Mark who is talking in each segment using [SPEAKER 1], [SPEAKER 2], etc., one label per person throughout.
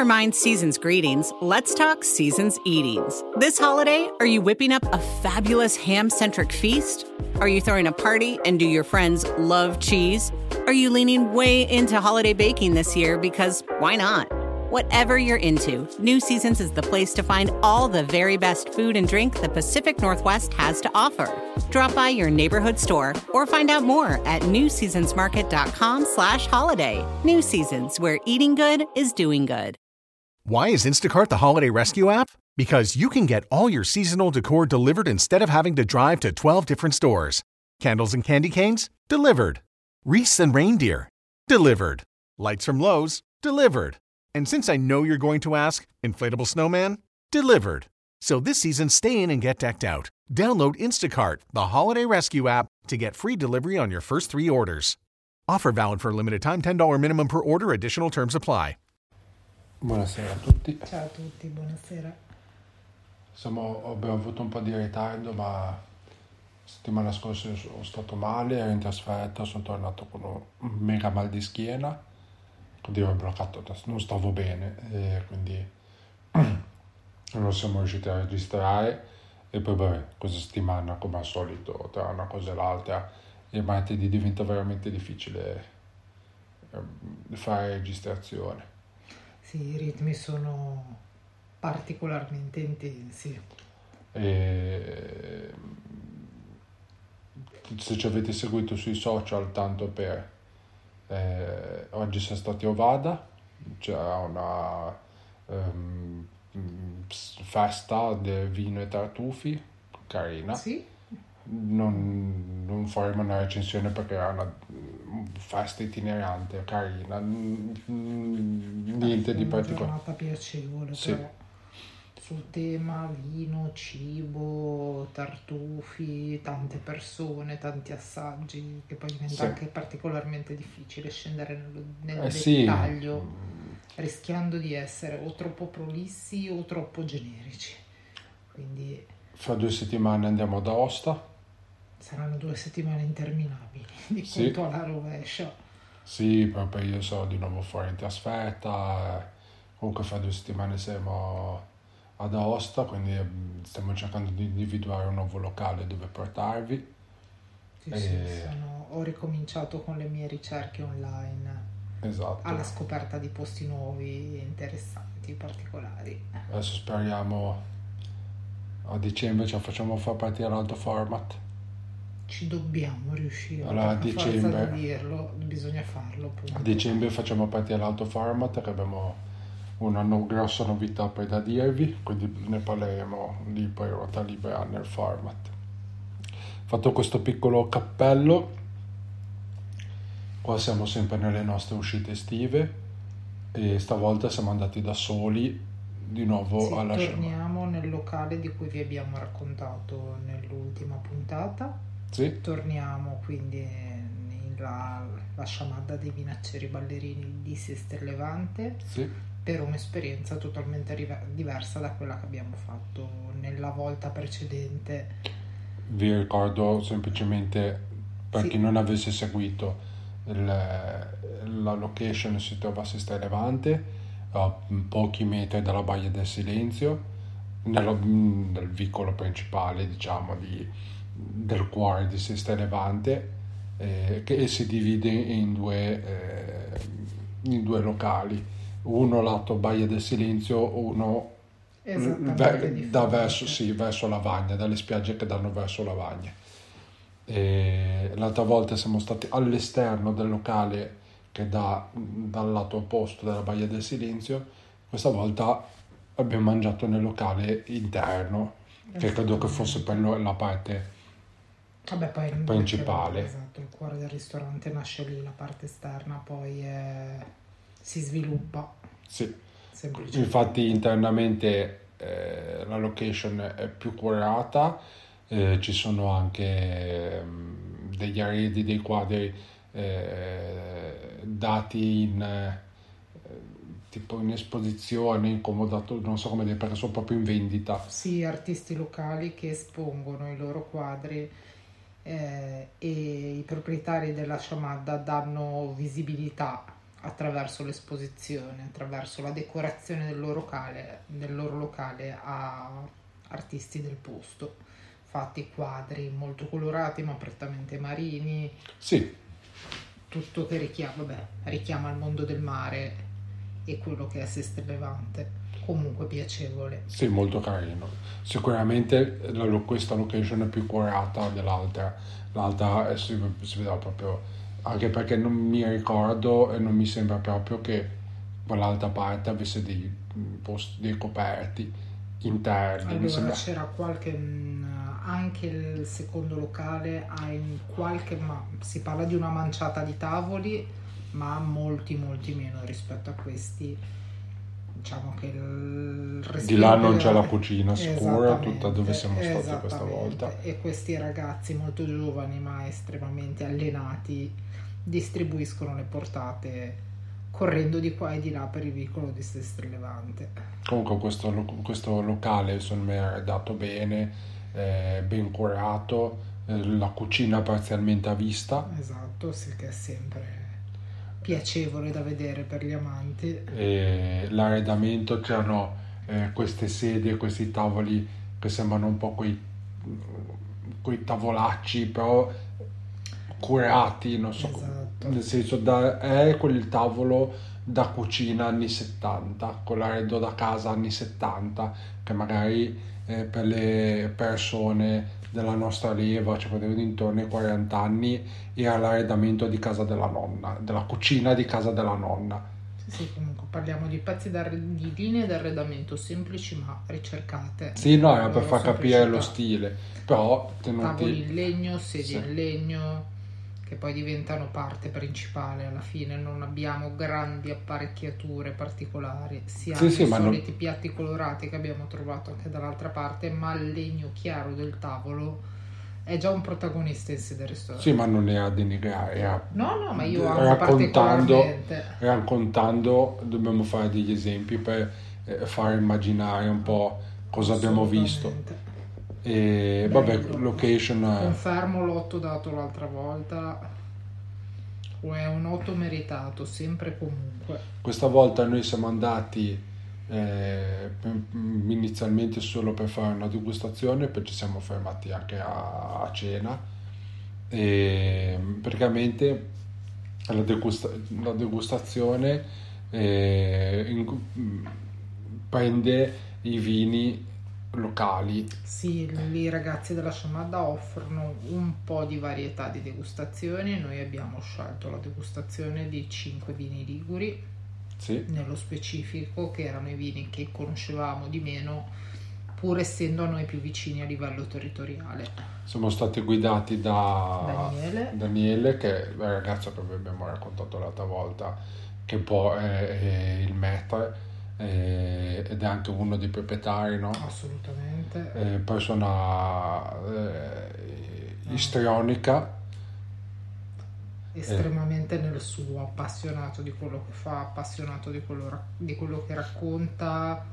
[SPEAKER 1] Never mind season's greetings, let's talk season's eatings. This holiday, are you whipping up a fabulous ham centric feast? Are you throwing a party and do your friends love cheese? Are you leaning way into holiday baking this year because why not? Whatever you're into, New Seasons is the place to find all the very best food and drink the Pacific Northwest has to offer. Drop by your neighborhood store or find out more at newseasonsmarket.com slash holiday. New Seasons, where eating good is doing good.
[SPEAKER 2] Why is Instacart the holiday rescue app? Because you can get all your seasonal decor delivered instead of having to drive to 12 different stores. Candles and candy canes? Delivered. Wreaths and reindeer? Delivered. Lights from Lowe's? Delivered. And since I know you're going to ask, inflatable snowman? Delivered. So this season, stay in and get decked out. Download Instacart, the holiday rescue app, to get free delivery on your first three orders. Offer valid for a limited time $10 minimum per order, additional terms apply.
[SPEAKER 3] Buonasera a tutti.
[SPEAKER 4] Ciao a tutti, buonasera.
[SPEAKER 3] Siamo- abbiamo avuto un po' di ritardo, ma settimana scorsa sono stato male, ero in trasferta, sono tornato con un mega mal di schiena, quindi ero bloccato, non stavo bene, e quindi non siamo riusciti a registrare. E poi, vabbè, questa settimana, come al solito, tra una cosa e l'altra, il martedì diventa veramente difficile ehm, fare registrazione.
[SPEAKER 4] Sì, i ritmi sono particolarmente intensi.
[SPEAKER 3] E se ci avete seguito sui social, tanto per eh, oggi siamo stati Ovada, c'era una ehm, festa del vino e tartufi, carina.
[SPEAKER 4] Sì?
[SPEAKER 3] Non, non faremo una recensione perché era una festa itinerante, carina, n- niente di
[SPEAKER 4] Una
[SPEAKER 3] particolare.
[SPEAKER 4] giornata piacevole,
[SPEAKER 3] Sì.
[SPEAKER 4] però sul tema vino, cibo, tartufi, tante persone, tanti assaggi, che poi diventa
[SPEAKER 3] Sì.
[SPEAKER 4] anche particolarmente difficile scendere nello- nel
[SPEAKER 3] Eh sì,
[SPEAKER 4] dettaglio, rischiando di essere o troppo prolissi o troppo generici. Quindi
[SPEAKER 3] fra due settimane andiamo ad Aosta.
[SPEAKER 4] Saranno due settimane interminabili di
[SPEAKER 3] Sì.
[SPEAKER 4] conto alla rovescia.
[SPEAKER 3] Sì, proprio io sono di nuovo fuori in trasferta, comunque fra due settimane siamo ad Aosta, quindi mm, stiamo cercando di individuare un nuovo locale dove portarvi.
[SPEAKER 4] Sì, sì,
[SPEAKER 3] Eh.
[SPEAKER 4] sono- ho ricominciato con le mie ricerche online
[SPEAKER 3] Esatto.
[SPEAKER 4] alla scoperta di posti nuovi, interessanti, particolari.
[SPEAKER 3] Adesso speriamo a dicembre ce la facciamo far partire l'alto format.
[SPEAKER 4] Ci dobbiamo riuscire,
[SPEAKER 3] Allora, a dicembre-
[SPEAKER 4] di dirlo, bisogna farlo. Appunto.
[SPEAKER 3] A dicembre facciamo partire l'auto format che abbiamo una no- grossa novità poi da dirvi, quindi ne parleremo lì poi ruota libera nel format. Fatto questo piccolo cappello, qua siamo sempre nelle nostre uscite estive e stavolta siamo andati da soli di nuovo
[SPEAKER 4] Sì,
[SPEAKER 3] alla
[SPEAKER 4] torniamo nel locale di cui vi abbiamo raccontato nell'ultima puntata.
[SPEAKER 3] Sì,
[SPEAKER 4] Torniamo quindi nella la sciamadda dei vinacceri ballerini di Sister Levante.
[SPEAKER 3] sì,
[SPEAKER 4] per un'esperienza totalmente rive- diversa da quella che abbiamo fatto nella volta precedente.
[SPEAKER 3] vi ricordo semplicemente per
[SPEAKER 4] Sì.
[SPEAKER 3] chi non avesse seguito il- la location si trova a Sesta Levante a pochi metri dalla Baia del Silenzio nello- nel vicolo principale diciamo di- del cuore di Sesta Levante eh, che si divide in due, eh, in due locali. Uno lato Baia del Silenzio uno
[SPEAKER 4] di
[SPEAKER 3] da verso, sì, verso Lavagna, dalle spiagge che danno verso Lavagna. E l'altra volta siamo stati all'esterno del locale che dà dal lato opposto della Baia del Silenzio, questa volta abbiamo mangiato nel locale interno, che credo che fosse per noi la parte
[SPEAKER 4] Vabbè, poi
[SPEAKER 3] principale.
[SPEAKER 4] Esatto, il cuore del ristorante nasce lì, la parte esterna poi è- si sviluppa
[SPEAKER 3] sì. Infatti internamente eh, la location è più curata, eh, ci sono anche ehm, degli arredi, dei quadri eh, dati in, eh, tipo in esposizione, incomodato, non so come dire, perché sono proprio in vendita.
[SPEAKER 4] Sì, artisti locali che espongono i loro quadri eh, e i proprietari della sciamadda danno visibilità attraverso l'esposizione, attraverso la decorazione del loro locale, del loro locale a artisti del posto. Fatti quadri molto colorati ma prettamente marini.
[SPEAKER 3] Sì.
[SPEAKER 4] Tutto che richiama, vabbè, richiama il mondo del mare e quello che è Seste Levante. Comunque piacevole.
[SPEAKER 3] Sì, molto carino. Sicuramente questa location è più curata dell'altra. L'altra si, si vedeva proprio anche perché non mi ricordo e non mi sembra proprio che quell'altra parte avesse dei posti, dei coperti interni.
[SPEAKER 4] Allora
[SPEAKER 3] sembra...
[SPEAKER 4] c'era qualche mm, anche il secondo locale ha in qualche ma si parla di una manciata di tavoli ma molti molti meno rispetto a questi diciamo che il
[SPEAKER 3] di là non c'è la cucina sicura tutta dove siamo stati questa volta
[SPEAKER 4] e questi ragazzi molto giovani ma estremamente allenati distribuiscono le portate correndo di qua e di là per il vicolo di Sestri Levante.
[SPEAKER 3] Comunque questo, questo locale secondo me è dato bene, eh, ben curato, eh, la cucina parzialmente a vista.
[SPEAKER 4] Esatto, sì che è sempre piacevole da vedere per gli amanti.
[SPEAKER 3] E l'arredamento c'erano eh, queste sedie, questi tavoli che sembrano un po' quei, quei tavolacci, però curati, non so, esatto. nel senso da, è quel tavolo da cucina anni 70, con l'arredo da casa anni 70, che magari eh, per le persone della nostra leva, cioè potevano intorno ai 40 anni, era l'arredamento di casa della nonna, della cucina di casa della nonna.
[SPEAKER 4] Sì, comunque parliamo di pezzi di linee d'arredamento semplici ma ricercate.
[SPEAKER 3] Sì, no, era per far capire lo stile, però
[SPEAKER 4] tenuti... Tavoli in legno, sedie sì. in legno che poi diventano parte principale alla fine, non abbiamo grandi apparecchiature particolari, sia sì, sì, i soliti non... piatti colorati che abbiamo trovato anche dall'altra parte, ma il legno chiaro del tavolo è già un protagonista in sé del ristorante.
[SPEAKER 3] Sì, ma non era a denigrare, era
[SPEAKER 4] No, no, ma io anche raccontando,
[SPEAKER 3] raccontando dobbiamo fare degli esempi per eh, far immaginare un po' cosa abbiamo visto. E Bello. vabbè, location.
[SPEAKER 4] Confermo l'otto dato l'altra volta. O è un 8 meritato, sempre comunque.
[SPEAKER 3] Questa volta noi siamo andati eh, inizialmente solo per fare una degustazione, poi ci siamo fermati anche a, a cena. E praticamente la, degusta- la degustazione eh, in- prende i vini locali.
[SPEAKER 4] Sì, i ragazzi della Sciamadda offrono un po' di varietà di degustazioni. Noi abbiamo scelto la degustazione di 5 vini liguri,
[SPEAKER 3] sì.
[SPEAKER 4] nello specifico, che erano i vini che conoscevamo di meno, pur essendo a noi più vicini a livello territoriale.
[SPEAKER 3] Siamo stati guidati da
[SPEAKER 4] Daniele,
[SPEAKER 3] Daniele che è la ragazza che vi abbiamo raccontato l'altra volta, che poi è, è il maître eh, ed è anche uno dei proprietari, no?
[SPEAKER 4] Assolutamente.
[SPEAKER 3] Eh, persona eh, istrionica.
[SPEAKER 4] Estremamente nel suo, appassionato di quello che fa, appassionato di quello, di quello che racconta,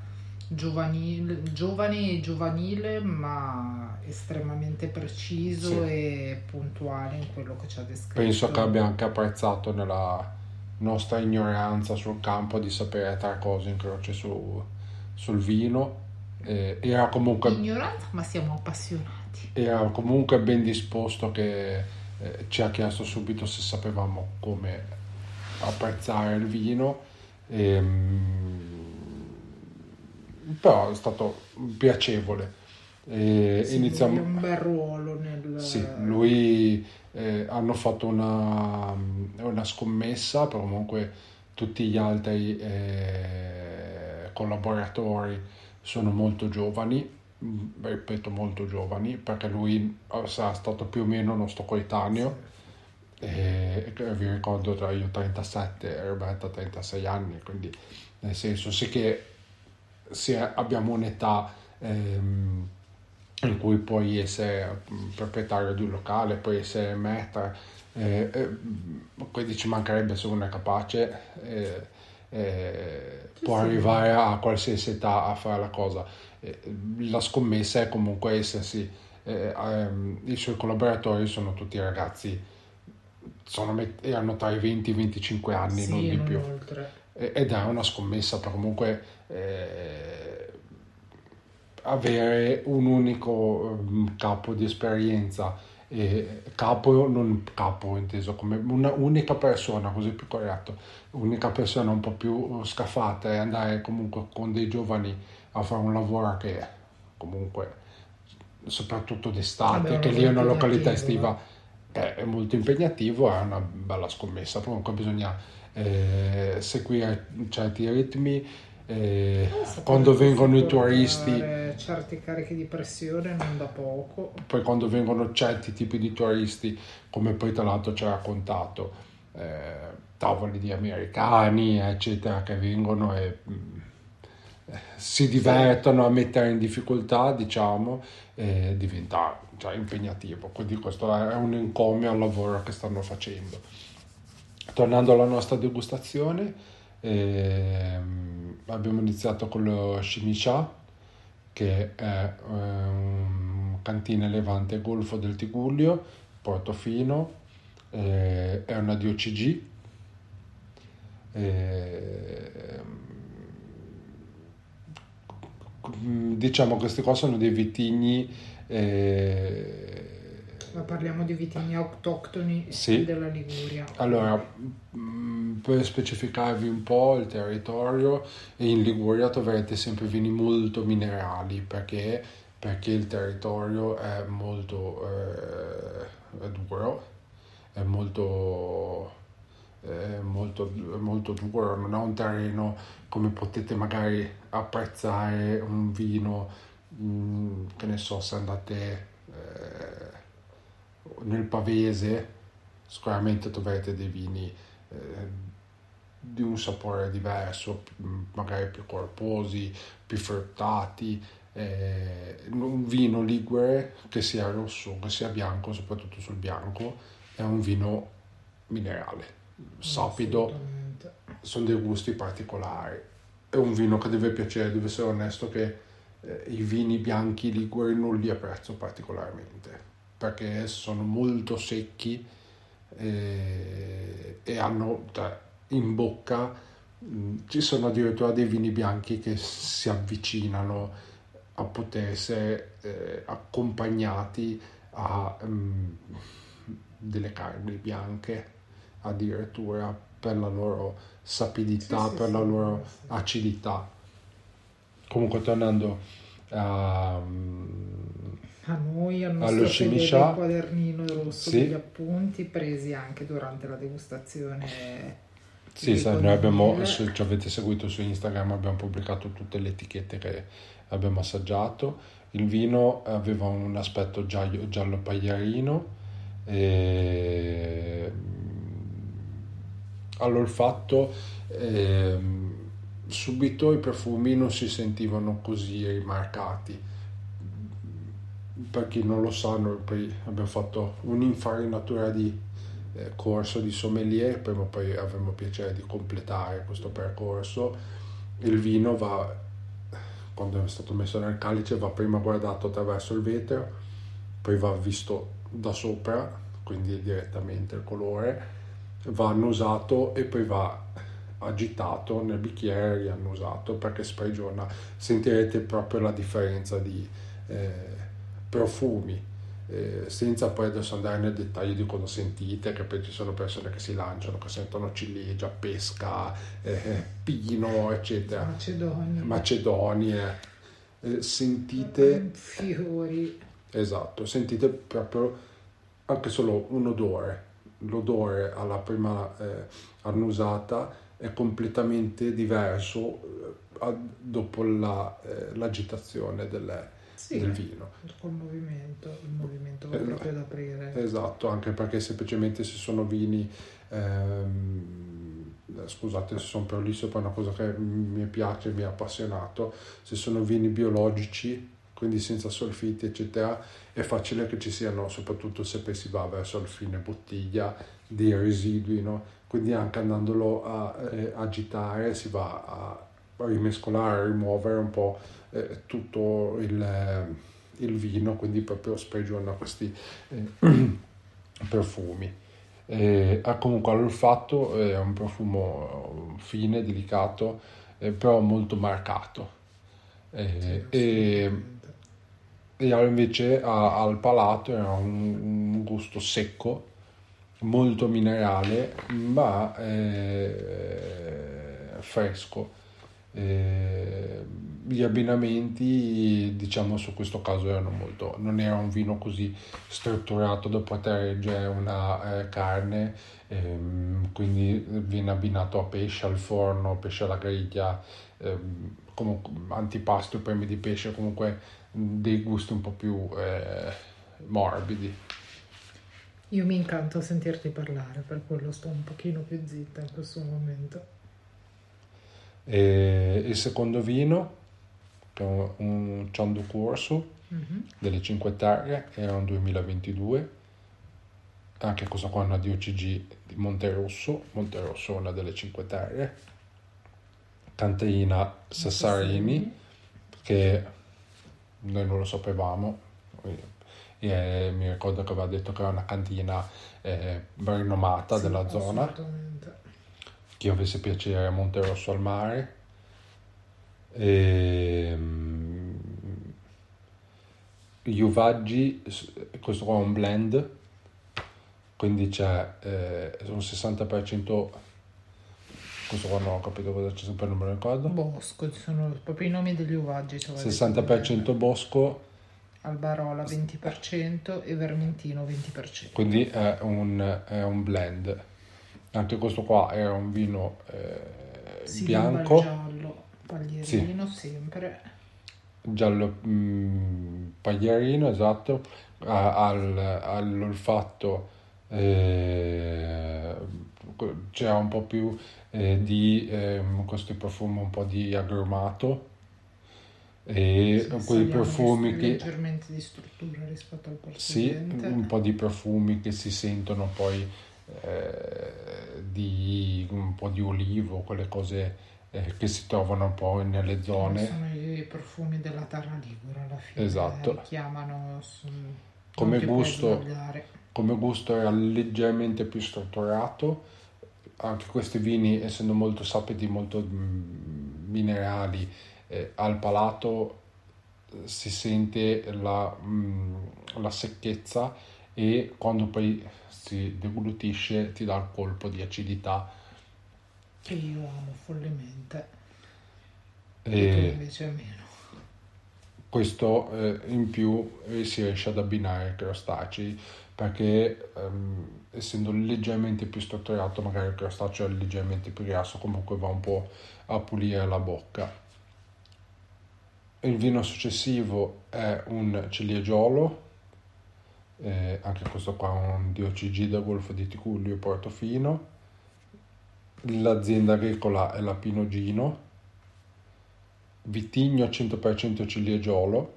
[SPEAKER 4] giovanile, giovane e giovanile, ma estremamente preciso sì. e puntuale in quello che ci ha descritto.
[SPEAKER 3] Penso che abbia anche apprezzato nella nostra ignoranza sul campo di sapere tre cose in croce su, sul vino. Eh, era comunque...
[SPEAKER 4] Ignoranza, ma siamo appassionati.
[SPEAKER 3] Era comunque ben disposto che eh, ci ha chiesto subito se sapevamo come apprezzare il vino. E, ehm, però è stato piacevole. E
[SPEAKER 4] sì, iniziamo... un bel ruolo nel...
[SPEAKER 3] Sì, lui eh, hanno fatto una, una, scommessa, però comunque tutti gli altri eh, collaboratori sono molto giovani, ripeto molto giovani, perché lui sarà stato più o meno nostro coetaneo. E, vi ricordo tra io 37 e Roberta 36 anni, quindi nel senso sì che se abbiamo un'età ehm, in cui puoi essere mm, proprietario di un locale, puoi essere maître, eh, eh, quindi ci mancherebbe se uno è capace, eh, eh, può sì. arrivare a qualsiasi età a fare la cosa. Eh, la scommessa è comunque essersi, eh, ehm, i suoi collaboratori sono tutti ragazzi sono, erano tra i 20 e i 25 anni, sì, non di non più.
[SPEAKER 4] Oltre.
[SPEAKER 3] Ed è una scommessa, per comunque avere un unico um, capo di esperienza. E capo, non capo inteso come una unica persona, così più corretto, unica persona un po' più scafata e andare comunque con dei giovani a fare un lavoro che comunque soprattutto d'estate, Vabbè, che lì è una località estiva. È, è, molto impegnativo, è una bella scommessa, comunque bisogna eh, seguire certi ritmi, eh, quando vengono i turisti.
[SPEAKER 4] Certi carichi di pressione non da poco.
[SPEAKER 3] Poi quando vengono certi tipi di turisti come poi tra l'altro ci ha raccontato eh, tavoli di americani eccetera che vengono e mh, mm, si divertono a mettere in difficoltà diciamo e diventa cioè, impegnativo. Quindi questo è un encomio al lavoro che stanno facendo. Tornando alla nostra degustazione ehm, abbiamo iniziato con lo Shimicha, che è un cantina levante Golfo del Tigullio, Portofino, eh, è una DOCG. Eh, diciamo che questi qua sono dei vitigni eh,
[SPEAKER 4] ma parliamo di vitigni autoctoni sì. della Liguria.
[SPEAKER 3] Allora, mm, per specificarvi un po' il territorio, in Liguria troverete sempre vini molto minerali perché, perché il territorio è molto eh, è duro, è molto, molto, molto duro, non è un terreno come potete magari apprezzare un vino, mm, che ne so, se andate... Nel pavese sicuramente troverete dei vini eh, di un sapore diverso, magari più corposi, più fruttati. Eh, un vino ligure che sia rosso, che sia bianco, soprattutto sul bianco, è un vino minerale, sapido, sono dei gusti particolari. È un vino che deve piacere, deve essere onesto che eh, i vini bianchi liguri non li apprezzo particolarmente perché sono molto secchi e, e hanno cioè, in bocca mh, ci sono addirittura dei vini bianchi che si avvicinano a poter essere eh, accompagnati a mh, delle carni bianche addirittura per la loro sapidità, sì, sì, per sì, la loro acidità. Comunque tornando a,
[SPEAKER 4] a noi, al nostro del quadernino rosso sì. degli appunti presi anche durante la degustazione.
[SPEAKER 3] Sì, sa, noi abbiamo, se ci avete seguito su Instagram abbiamo pubblicato tutte le etichette che abbiamo assaggiato. Il vino aveva un aspetto giallo, giallo pagliarino e all'olfatto eh, subito i profumi non si sentivano così rimarcati per chi non lo sa, noi abbiamo fatto un'infarinatura di eh, corso di sommelier, prima o poi avremo piacere di completare questo percorso. Il vino va, quando è stato messo nel calice, va prima guardato attraverso il vetro, poi va visto da sopra, quindi direttamente il colore, va annusato e poi va agitato nel bicchiere riannusato perché sprigiona, sentirete proprio la differenza di... Eh, profumi, eh, senza poi adesso andare nel dettaglio di cosa sentite, che poi ci sono persone che si lanciano, che sentono ciliegia, pesca, eh, pino, eccetera.
[SPEAKER 4] Macedonia.
[SPEAKER 3] Macedonie. Eh, sentite...
[SPEAKER 4] Fiori.
[SPEAKER 3] Esatto, sentite proprio anche solo un odore. L'odore alla prima eh, annusata è completamente diverso eh, dopo la, eh, l'agitazione delle, sì, del vino.
[SPEAKER 4] Col movimento, il movimento va eh, proprio ad aprire.
[SPEAKER 3] Esatto, anche perché semplicemente se sono vini, ehm, scusate se sono prolisso, poi è una cosa che mi piace, mi ha appassionato, se sono vini biologici, quindi senza solfiti eccetera, è facile che ci siano, soprattutto se poi si va verso il fine bottiglia, dei residui, no? quindi anche andandolo a eh, agitare si va a rimescolare, a rimuovere un po' eh, tutto il, eh, il, vino, quindi proprio sprigiona questi eh, profumi. Ha comunque all'olfatto è un profumo fine, delicato, eh, però molto marcato. E, e, e invece a, al palato era un, un, gusto secco, molto minerale, ma eh, fresco. Eh, gli abbinamenti, diciamo, su questo caso erano molto, non era un vino così strutturato da poter reggere una eh, carne, ehm, quindi viene abbinato a pesce al forno, pesce alla griglia, ehm, comunque antipasto, premi di pesce, comunque dei gusti un po' più eh, morbidi.
[SPEAKER 4] Io mi incanto a sentirti parlare, per quello sto un pochino più zitta in questo momento.
[SPEAKER 3] E il secondo vino, che è un, Ciando Corso mm-hmm. delle Cinque Terre, era un 2022. Anche questo qua è una DOCG di Monterosso, Monterosso è una delle Cinque Terre. Canteina Sassarini, che noi non lo sapevamo. E, mi ricordo che aveva detto che era una cantina eh, rinomata sì, della zona chi avesse piacere a Monterosso al mare. E, gli uvaggi, questo qua è un blend, quindi c'è eh, un 60%, questo qua non ho capito cosa c'è sempre, non me lo ricordo.
[SPEAKER 4] Bosco, ci sono proprio i nomi degli uvaggi.
[SPEAKER 3] Cioè 60% bosco.
[SPEAKER 4] Albarola 20% e Vermentino 20%.
[SPEAKER 3] Quindi è un, è un blend anche questo qua era un vino eh,
[SPEAKER 4] sì,
[SPEAKER 3] bianco
[SPEAKER 4] giallo paglierino sì. sempre
[SPEAKER 3] giallo mh, mm, paglierino esatto al, all'olfatto eh, c'era un po' più eh, di eh, questo profumo un po' di agrumato e sì, quei profumi che
[SPEAKER 4] leggermente di struttura rispetto al
[SPEAKER 3] precedente sì un po' di profumi che si sentono poi eh, di un po' di olivo, quelle cose eh, che si trovano un po' nelle zone.
[SPEAKER 4] Sono i profumi della terra ligure alla fine.
[SPEAKER 3] Esatto.
[SPEAKER 4] chiamano
[SPEAKER 3] come gusto, come gusto era leggermente più strutturato. Anche questi vini, essendo molto sapidi, molto mm, minerali, eh, al palato si sente la, mh, mm, la secchezza e quando poi si deglutisce ti dà il colpo di acidità.
[SPEAKER 4] Che io amo follemente. E invece meno.
[SPEAKER 3] questo eh, in più eh, si riesce ad abbinare ai crostacei perché ehm, essendo leggermente più strutturato magari il crostaceo è leggermente più grasso comunque va un po' a pulire la bocca il vino successivo è un ciliegiolo eh, anche questo qua è un DOCG da Golfo di Ticulio e Portofino. L'azienda agricola è la Pinogino, vitigno 100% ciliegiolo.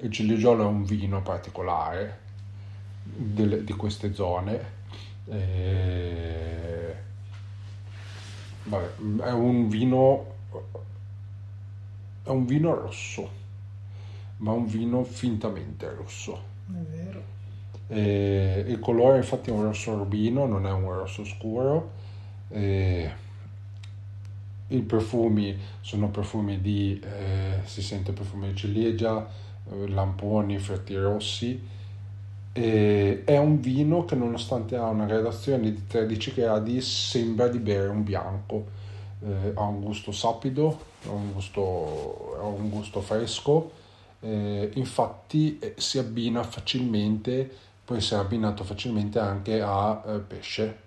[SPEAKER 3] Il ciliegiolo è un vino particolare delle, di queste zone. Eh, vabbè, è un vino è un vino rosso, ma un vino fintamente rosso
[SPEAKER 4] è vero.
[SPEAKER 3] E il colore infatti è un rosso rubino, non è un rosso scuro. E I profumi sono profumi di, eh, si sente profumo di ciliegia, eh, lamponi, frutti rossi. E è un vino che nonostante ha una gradazione di 13 gradi sembra di bere un bianco. Eh, ha un gusto sapido, ha un gusto, ha un gusto fresco eh, infatti eh, si abbina facilmente, può essere abbinato facilmente anche a eh, pesce,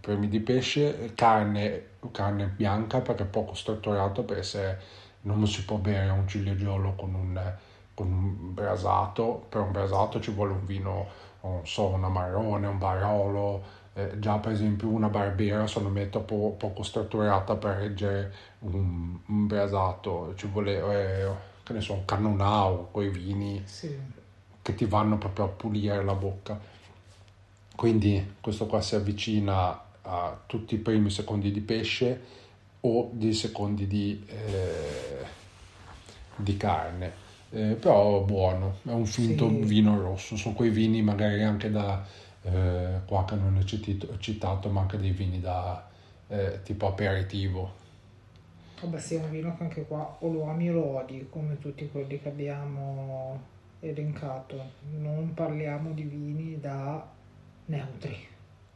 [SPEAKER 3] premi di pesce, carne, carne bianca perché è poco strutturato per essere, non si può bere un ciliegiolo con un, un brasato, per un brasato ci vuole un vino, non so, un amarone, un barolo, eh, già per esempio una barbiera secondo me è troppo poco strutturata per reggere un, un brasato, ci vuole... Eh, che ne so, un cannonau, quei vini
[SPEAKER 4] sì.
[SPEAKER 3] che ti vanno proprio a pulire la bocca. Quindi questo qua si avvicina a tutti i primi secondi di pesce o di secondi di, eh, di carne. Eh, però buono, è un finto sì. vino rosso, sono quei vini magari anche da eh, qua che non è citato, citato ma anche dei vini da eh, tipo aperitivo.
[SPEAKER 4] Vabbè sì, è un vino che anche qua o lo ami o lo odi, come tutti quelli che abbiamo elencato. Non parliamo di vini da neutri.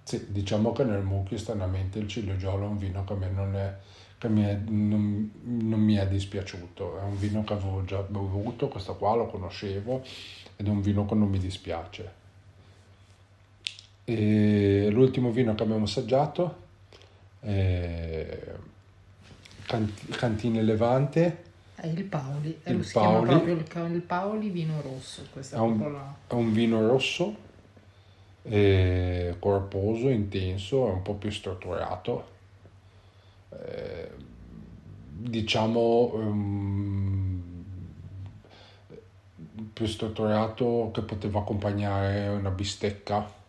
[SPEAKER 3] Sì, diciamo che nel mucchio stranamente il ciligiolo è un vino che a me non, è, che mi è, non, non mi è dispiaciuto, è un vino che avevo già bevuto, questo qua lo conoscevo ed è un vino che non mi dispiace. E l'ultimo vino che abbiamo assaggiato è Cantine Levante.
[SPEAKER 4] È il Paoli, il si Paoli. proprio il, il, Paoli vino rosso.
[SPEAKER 3] È un, è, un, vino rosso, corposo, intenso, è un po' più strutturato. Eh, diciamo um, più strutturato che poteva accompagnare una bistecca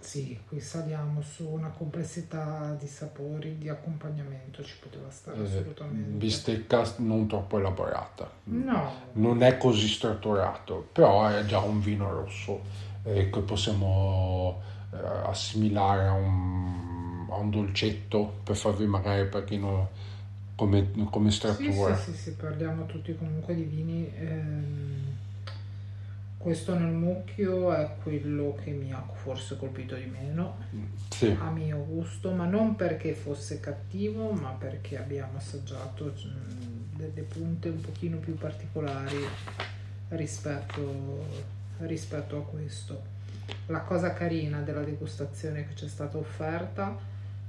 [SPEAKER 4] sì, qui saliamo su una complessità di sapori, di accompagnamento, ci poteva stare eh, assolutamente.
[SPEAKER 3] Bistecca non troppo elaborata.
[SPEAKER 4] No.
[SPEAKER 3] Non è così strutturato, però è già un vino rosso eh, che possiamo eh, assimilare a un, a un, dolcetto per farvi magari per chi non come, come struttura.
[SPEAKER 4] Sì, sì, sì, sì, parliamo tutti comunque di vini. Ehm questo nel mucchio è quello che mi ha forse colpito di meno,
[SPEAKER 3] sì.
[SPEAKER 4] a mio gusto, ma non perché fosse cattivo, ma perché abbiamo assaggiato mm, delle punte un pochino più particolari rispetto, rispetto a questo. La cosa carina della degustazione che ci è stata offerta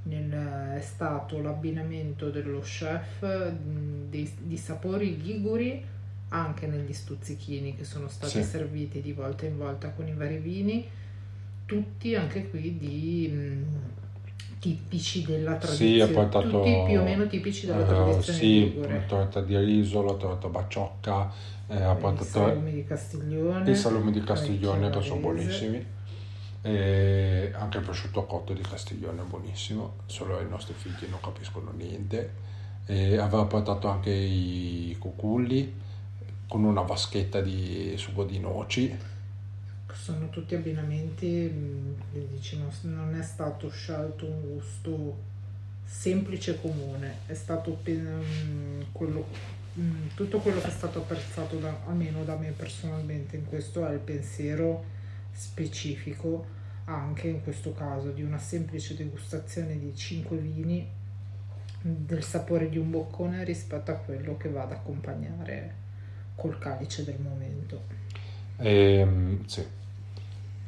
[SPEAKER 4] nel, è stato l'abbinamento dello chef di, di sapori liguri anche negli stuzzichini che sono stati sì. serviti di volta in volta con i vari vini, tutti anche qui di mh, tipici della tradizione, sì, portato, tutti più o meno tipici della uh, tradizione
[SPEAKER 3] sì, ligure. la torta di riso, la torta bacciocca, eh, ha portato i
[SPEAKER 4] salumi di Castiglione,
[SPEAKER 3] i salumi di Castiglione che sono buonissimi. E anche il prosciutto cotto di Castiglione è buonissimo, solo i nostri figli non capiscono niente. E aveva portato anche i cuculli, con una vaschetta di sugo di noci.
[SPEAKER 4] Sono tutti abbinamenti, diciamo, non è stato scelto un gusto semplice e comune, è stato mm, quello, mm, tutto quello che è stato apprezzato da, almeno da me personalmente in questo è il pensiero specifico anche in questo caso di una semplice degustazione di 5 vini del sapore di un boccone rispetto a quello che va ad accompagnare col calice del momento.
[SPEAKER 3] Ehm, sì.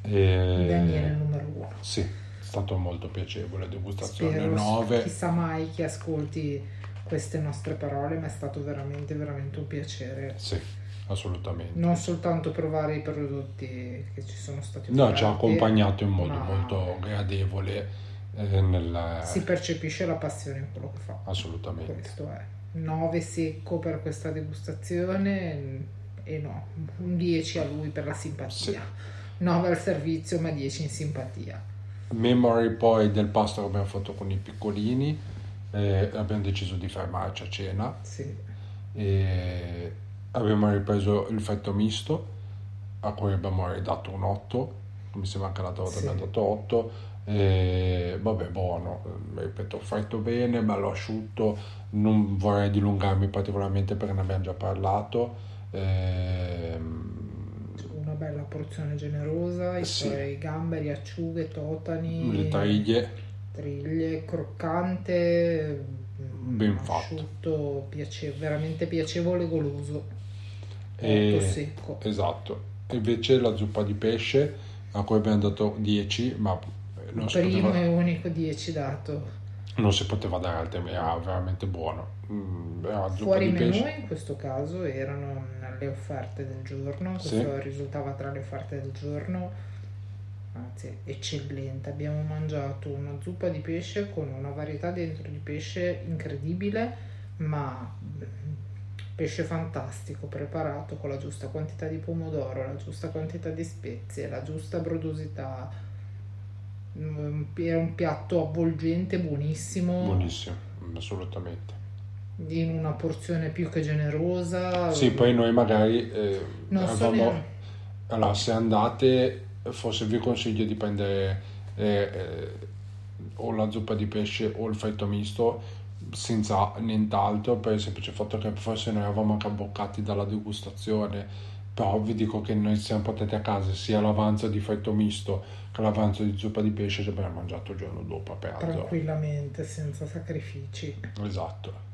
[SPEAKER 4] E... Daniele numero uno.
[SPEAKER 3] Sì, è stato molto piacevole, degustazione Spero, 9.
[SPEAKER 4] Chissà mai chi ascolti queste nostre parole, ma è stato veramente, veramente un piacere.
[SPEAKER 3] Sì, assolutamente.
[SPEAKER 4] Non soltanto provare i prodotti che ci sono stati.
[SPEAKER 3] No, ci ha accompagnato in modo molto gradevole. Eh, nel...
[SPEAKER 4] Si percepisce la passione in quello che fa.
[SPEAKER 3] Assolutamente.
[SPEAKER 4] Questo è. 9 secco per questa degustazione e no, un 10 a lui per la simpatia. Sì. 9 al servizio ma 10 in simpatia.
[SPEAKER 3] Memory poi del pasto che abbiamo fatto con i piccolini, eh, abbiamo deciso di fermarci a cena.
[SPEAKER 4] Sì.
[SPEAKER 3] E abbiamo ripreso il fetto misto a cui abbiamo ridato un 8, mi sembra anche l'altra volta sì. abbiamo dato 8 e, vabbè, buono, ripeto, fatto bene, bello asciutto, non vorrei dilungarmi particolarmente perché ne abbiamo già parlato. Ehm...
[SPEAKER 4] Una bella porzione generosa, i sì. suoi gamberi, acciughe, totani,
[SPEAKER 3] le triglie,
[SPEAKER 4] triglie croccante,
[SPEAKER 3] ben
[SPEAKER 4] asciutto, piace- veramente piacevole e goloso, e... secco.
[SPEAKER 3] Esatto, invece la zuppa di pesce a cui abbiamo dato 10, ma
[SPEAKER 4] non primo poteva... e unico 10 dato.
[SPEAKER 3] Non si poteva dare altro, era veramente buono. Mm,
[SPEAKER 4] era Fuori menù pesce. in questo caso erano le offerte del giorno, questo sì. risultava tra le offerte del giorno, anzi eccellente. Abbiamo mangiato una zuppa di pesce con una varietà dentro di pesce incredibile, ma pesce fantastico, preparato con la giusta quantità di pomodoro, la giusta quantità di spezie, la giusta brodosità Mm, era un piatto avvolgente, buonissimo.
[SPEAKER 3] Buonissimo, assolutamente.
[SPEAKER 4] In una porzione più che generosa.
[SPEAKER 3] Sì, poi noi magari eh, non avevamo... Allora, se andate forse vi consiglio di prendere eh, eh, o la zuppa di pesce o il fritto misto senza nient'altro per il semplice fatto che forse noi eravamo anche abboccati dalla degustazione. Però vi dico che noi siamo portati a casa sia l'avanzo di fritto misto che l'avanzo di zuppa di pesce che abbiamo mangiato il giorno dopo a pranzo.
[SPEAKER 4] Tranquillamente senza sacrifici.
[SPEAKER 3] Esatto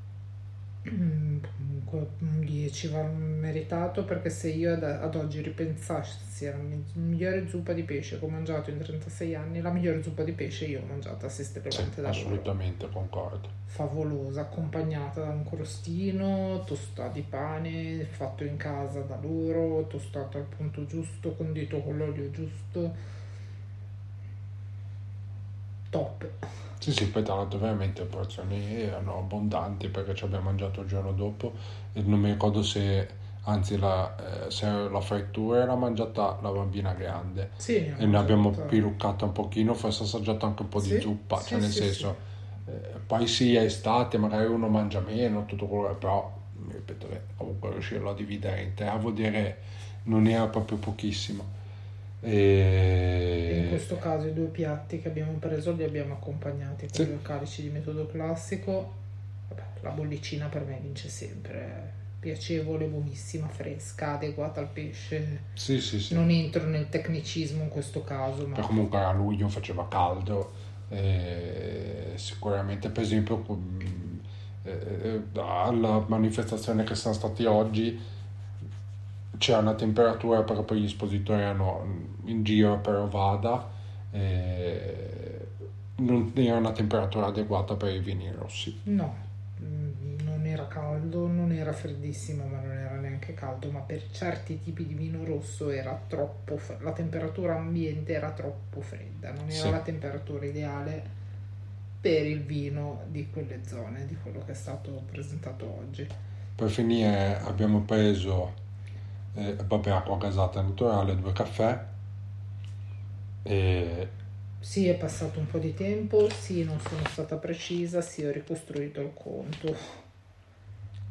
[SPEAKER 4] comunque un 10 va meritato perché se io ad, ad oggi ripensassi alla migliore zuppa di pesce che ho mangiato in 36 anni, la migliore zuppa di pesce io ho mangiato a Seste Levante
[SPEAKER 3] sì, da assolutamente loro. concordo
[SPEAKER 4] favolosa accompagnata da un crostino tostato di pane fatto in casa da loro tostato al punto giusto condito con l'olio giusto top.
[SPEAKER 3] Sì, sì, poi tra l'altro veramente le porzioni erano abbondanti perché ci abbiamo mangiato il giorno dopo e non mi ricordo se, anzi la, eh, se la frittura era mangiata la bambina grande.
[SPEAKER 4] Sì,
[SPEAKER 3] e ne abbiamo piluccata un pochino, forse assaggiato anche un po' di
[SPEAKER 4] sì,
[SPEAKER 3] zuppa,
[SPEAKER 4] sì,
[SPEAKER 3] cioè nel senso, eh, poi sì è estate, magari uno mangia meno, tutto quello che però, ripeto, comunque riuscirlo a dividere in tre vuol dire non era proprio pochissimo. E...
[SPEAKER 4] In questo caso i due piatti che abbiamo preso li abbiamo accompagnati con sì. due calici di metodo classico. Vabbè, la bollicina per me vince sempre. Piacevole, buonissima, fresca, adeguata al pesce.
[SPEAKER 3] Sì, sì, sì.
[SPEAKER 4] Non entro nel tecnicismo in questo caso. Ma...
[SPEAKER 3] comunque a luglio faceva caldo. E sicuramente, per esempio, eh, alla manifestazione che siamo stati oggi c'è una temperatura perché poi gli espositori hanno in giro per Ovada eh, non era una temperatura adeguata per i vini rossi
[SPEAKER 4] no mm, non era caldo non era freddissimo ma non era neanche caldo ma per certi tipi di vino rosso era troppo la temperatura ambiente era troppo fredda non era sì. la temperatura ideale per il vino di quelle zone di quello che è stato presentato oggi
[SPEAKER 3] per finire abbiamo preso eh, vabbè acqua gasata naturale, due caffè. E...
[SPEAKER 4] Sì, è passato un po' di tempo, sì, non sono stata precisa, sì, ho ricostruito il conto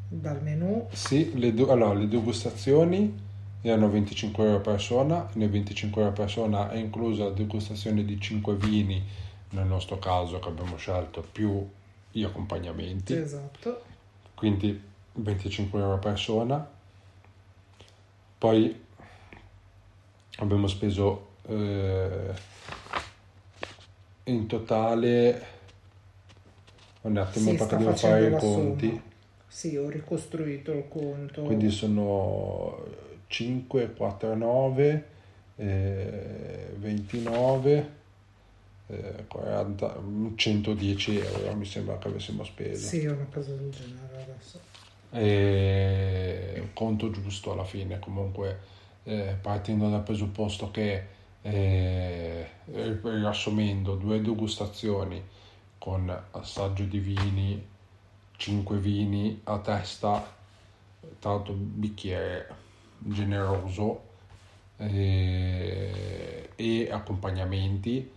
[SPEAKER 4] dal menù.
[SPEAKER 3] Sì, le, do- allora, le degustazioni erano 25 euro a persona, nei 25 euro a persona è inclusa la degustazione di 5 vini, nel nostro caso che abbiamo scelto, più gli accompagnamenti.
[SPEAKER 4] Esatto.
[SPEAKER 3] Quindi 25 euro a persona poi abbiamo speso eh, in totale un attimo sì, perché devo fare i conti. Somma.
[SPEAKER 4] Sì, ho ricostruito il conto.
[SPEAKER 3] Quindi sono 5, 4, 9, eh, 29, eh, 40, 110 euro mi sembra che avessimo speso.
[SPEAKER 4] Sì, una cosa del genere adesso
[SPEAKER 3] e conto giusto alla fine comunque eh, partendo dal presupposto che eh, riassumendo due degustazioni con assaggio di vini 5 vini a testa tanto bicchiere generoso eh, e accompagnamenti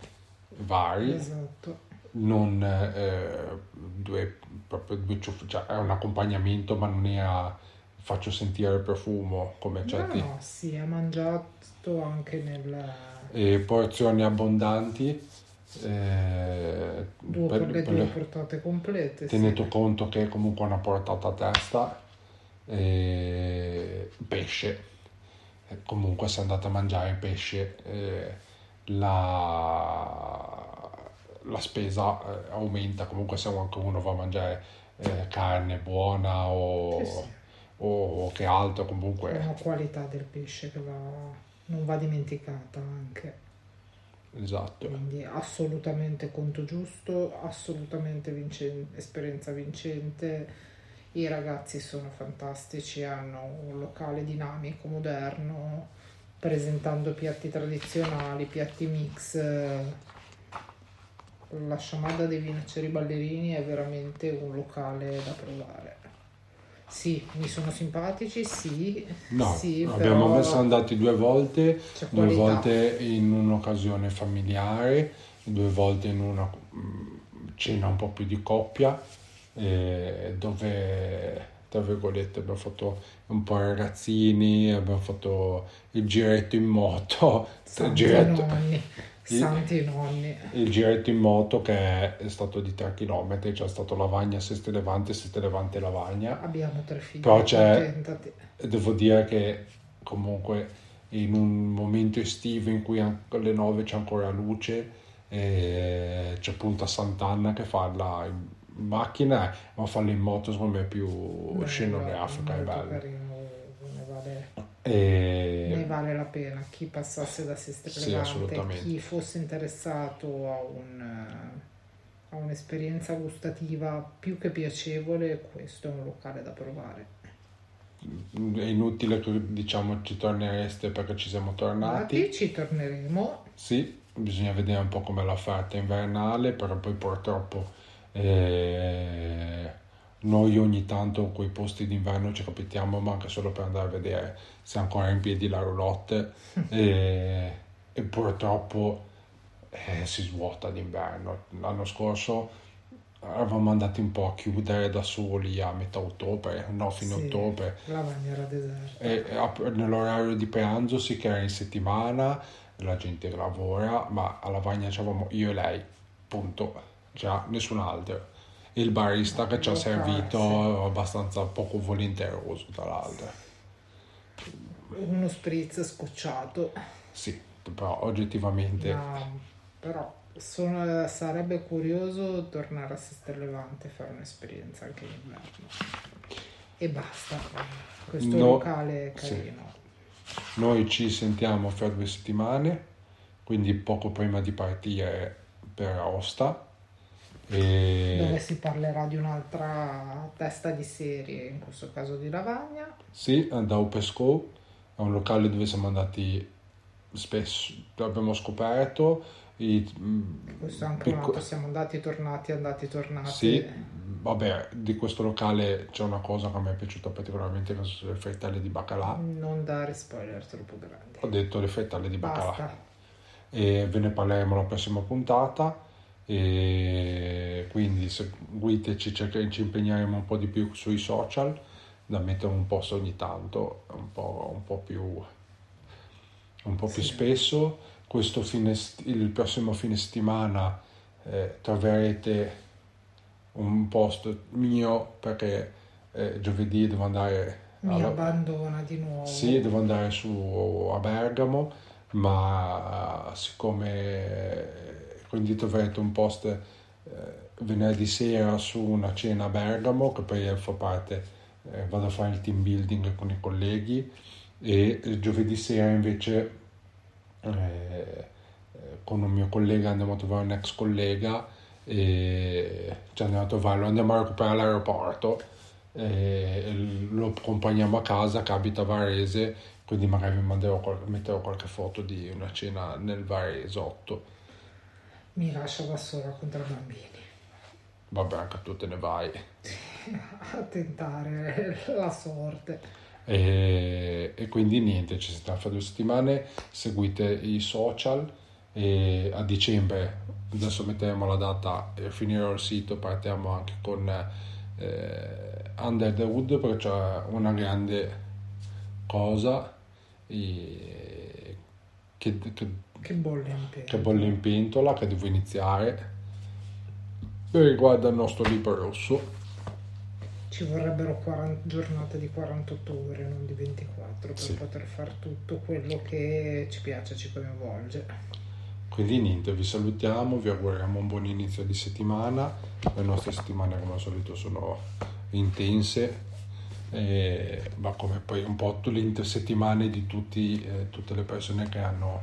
[SPEAKER 3] vari.
[SPEAKER 4] Esatto.
[SPEAKER 3] Non eh, due, proprio due ciuff- cioè è un accompagnamento ma non è a faccio sentire il profumo come certi
[SPEAKER 4] no, no sì ha mangiato anche nel
[SPEAKER 3] e porzioni abbondanti
[SPEAKER 4] eh, due per, per le due portate complete
[SPEAKER 3] tenuto sì. conto che è comunque una portata a testa eh, pesce comunque se andate a mangiare pesce eh, la la spesa eh, aumenta comunque se anche uno va a mangiare eh, carne buona o, sì, sì. o, o, che altro comunque
[SPEAKER 4] la qualità del pesce che va, non va dimenticata anche.
[SPEAKER 3] Esatto.
[SPEAKER 4] Quindi assolutamente conto giusto assolutamente vincente, esperienza vincente. I ragazzi sono fantastici hanno un locale dinamico moderno presentando piatti tradizionali piatti mix. La sciamada dei Vinaceri Ballerini è veramente un locale da provare. Sì, mi sono simpatici, sì.
[SPEAKER 3] No,
[SPEAKER 4] sì,
[SPEAKER 3] abbiamo però... siamo andati due volte, due volte in un'occasione familiare, due volte in una mm, cena un po' più di coppia, eh, dove tra virgolette, abbiamo fatto un po' i ragazzini, abbiamo fatto il giretto in moto,
[SPEAKER 4] il giretto, nonni. Santi nonni.
[SPEAKER 3] Il giretto in moto che è stato di 3 km, c'è cioè stato Lavagna, Seste Levante, Seste Levante, Lavagna.
[SPEAKER 4] Abbiamo tre figli.
[SPEAKER 3] Però c'è, devo dire che comunque in un momento estivo in cui alle 9 c'è ancora luce, c'è Punta Sant'Anna che fa la in macchina, ma farla in moto secondo me è più Beh, scenografica e bello.
[SPEAKER 4] Carino, e... ne vale la pena. Chi passasse da Seste sì, chi fosse interessato a, un, a un'esperienza gustativa più che piacevole, questo è un locale da provare
[SPEAKER 3] è inutile che diciamo ci tornereste perché ci siamo tornati.
[SPEAKER 4] Infatti ci torneremo.
[SPEAKER 3] Sì, bisogna vedere un po' come l'offerta invernale, però poi purtroppo eh, noi ogni tanto quei posti d'inverno ci capitiamo, ma anche solo per andare a vedere se è ancora in piedi la roulotte e, e, purtroppo eh, si svuota d'inverno. L'anno scorso eravamo andati un po' a chiudere da soli a metà ottobre, no, fine sì, ottobre.
[SPEAKER 4] La bagna deserta.
[SPEAKER 3] E, e, nell'orario di pranzo sì che era in settimana, la gente lavora, ma alla bagna c'eravamo io e lei, punto, già nessun altro. E il barista che ci ha servito sì. abbastanza poco volenteroso, tra l'altro.
[SPEAKER 4] Uno spritz scocciato.
[SPEAKER 3] Sì, però oggettivamente...
[SPEAKER 4] No, però sono, sarebbe curioso tornare a Sester Levante e fare un'esperienza anche in inverno. E basta. Questo no, locale è carino.
[SPEAKER 3] Sì. Noi ci sentiamo fra due settimane, quindi poco prima di partire per Aosta.
[SPEAKER 4] E... Dove si parlerà di un'altra testa di serie, in questo caso di Lavagna.
[SPEAKER 3] Sì, da Upesco, è un locale dove siamo andati spesso, abbiamo scoperto
[SPEAKER 4] i, questo anche picco... un siamo andati tornati, andati tornati.
[SPEAKER 3] Sì, vabbè, di questo locale c'è una cosa che mi è piaciuta particolarmente, che sono le frittelle di baccalà.
[SPEAKER 4] Non dare spoiler troppo grandi.
[SPEAKER 3] Ho detto le frittelle di baccalà. E ve ne parleremo la prossima puntata. E quindi seguiteci, ci impegneremo un po' di più sui social, da mettere un post ogni tanto, un po', un po più, un po più sì. spesso questo fine, il prossimo fine settimana eh, troverete un post mio perché eh, giovedì devo andare
[SPEAKER 4] mi alla... abbandona di nuovo
[SPEAKER 3] sì devo andare su a Bergamo ma siccome quindi troverete un post eh, venerdì sera su una cena a Bergamo che poi fa parte eh, vado a fare il team building con i colleghi e giovedì sera invece eh, con un mio collega andiamo a trovare un ex collega e ci andiamo a trovarlo, andiamo a recuperare l'aeroporto e lo accompagniamo a casa che abita a Varese quindi magari vi manderò, metterò qualche foto di una cena nel Varesotto
[SPEAKER 4] mi lascia da sola contro i bambini.
[SPEAKER 3] Vabbè anche tu te ne vai.
[SPEAKER 4] A tentare la sorte.
[SPEAKER 3] E, e, quindi niente, ci siamo fra due settimane, seguite i social e a dicembre, adesso metteremo la data e finirò il sito, partiamo anche con eh, Under the Wood perché c'è una grande cosa e, che, che,
[SPEAKER 4] che, bolle in pentola.
[SPEAKER 3] che bolle in pentola che devo iniziare e riguarda il nostro libro rosso
[SPEAKER 4] ci vorrebbero 40 giornate di 48 ore, non di 24, per sì. poter fare tutto quello che ci piace, ci coinvolge.
[SPEAKER 3] Quindi niente, vi salutiamo, vi auguriamo un buon inizio di settimana. Le nostre settimane come al solito sono intense, eh, ma come poi un po' le settimane di tutti, eh, tutte le persone che hanno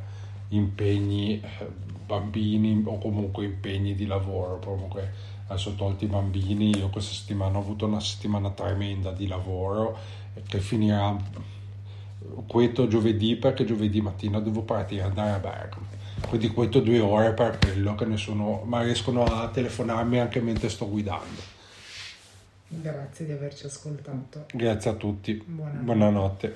[SPEAKER 3] impegni, eh, bambini o comunque impegni di lavoro. Comunque adesso tolti i bambini, io questa settimana ho avuto una settimana tremenda di lavoro che finirà questo giovedì perché giovedì mattina devo partire andare a Bergamo quindi questo due ore per quello che nessuno ma riescono a telefonarmi anche mentre sto guidando
[SPEAKER 4] grazie di averci ascoltato
[SPEAKER 3] grazie a tutti buonanotte, buonanotte.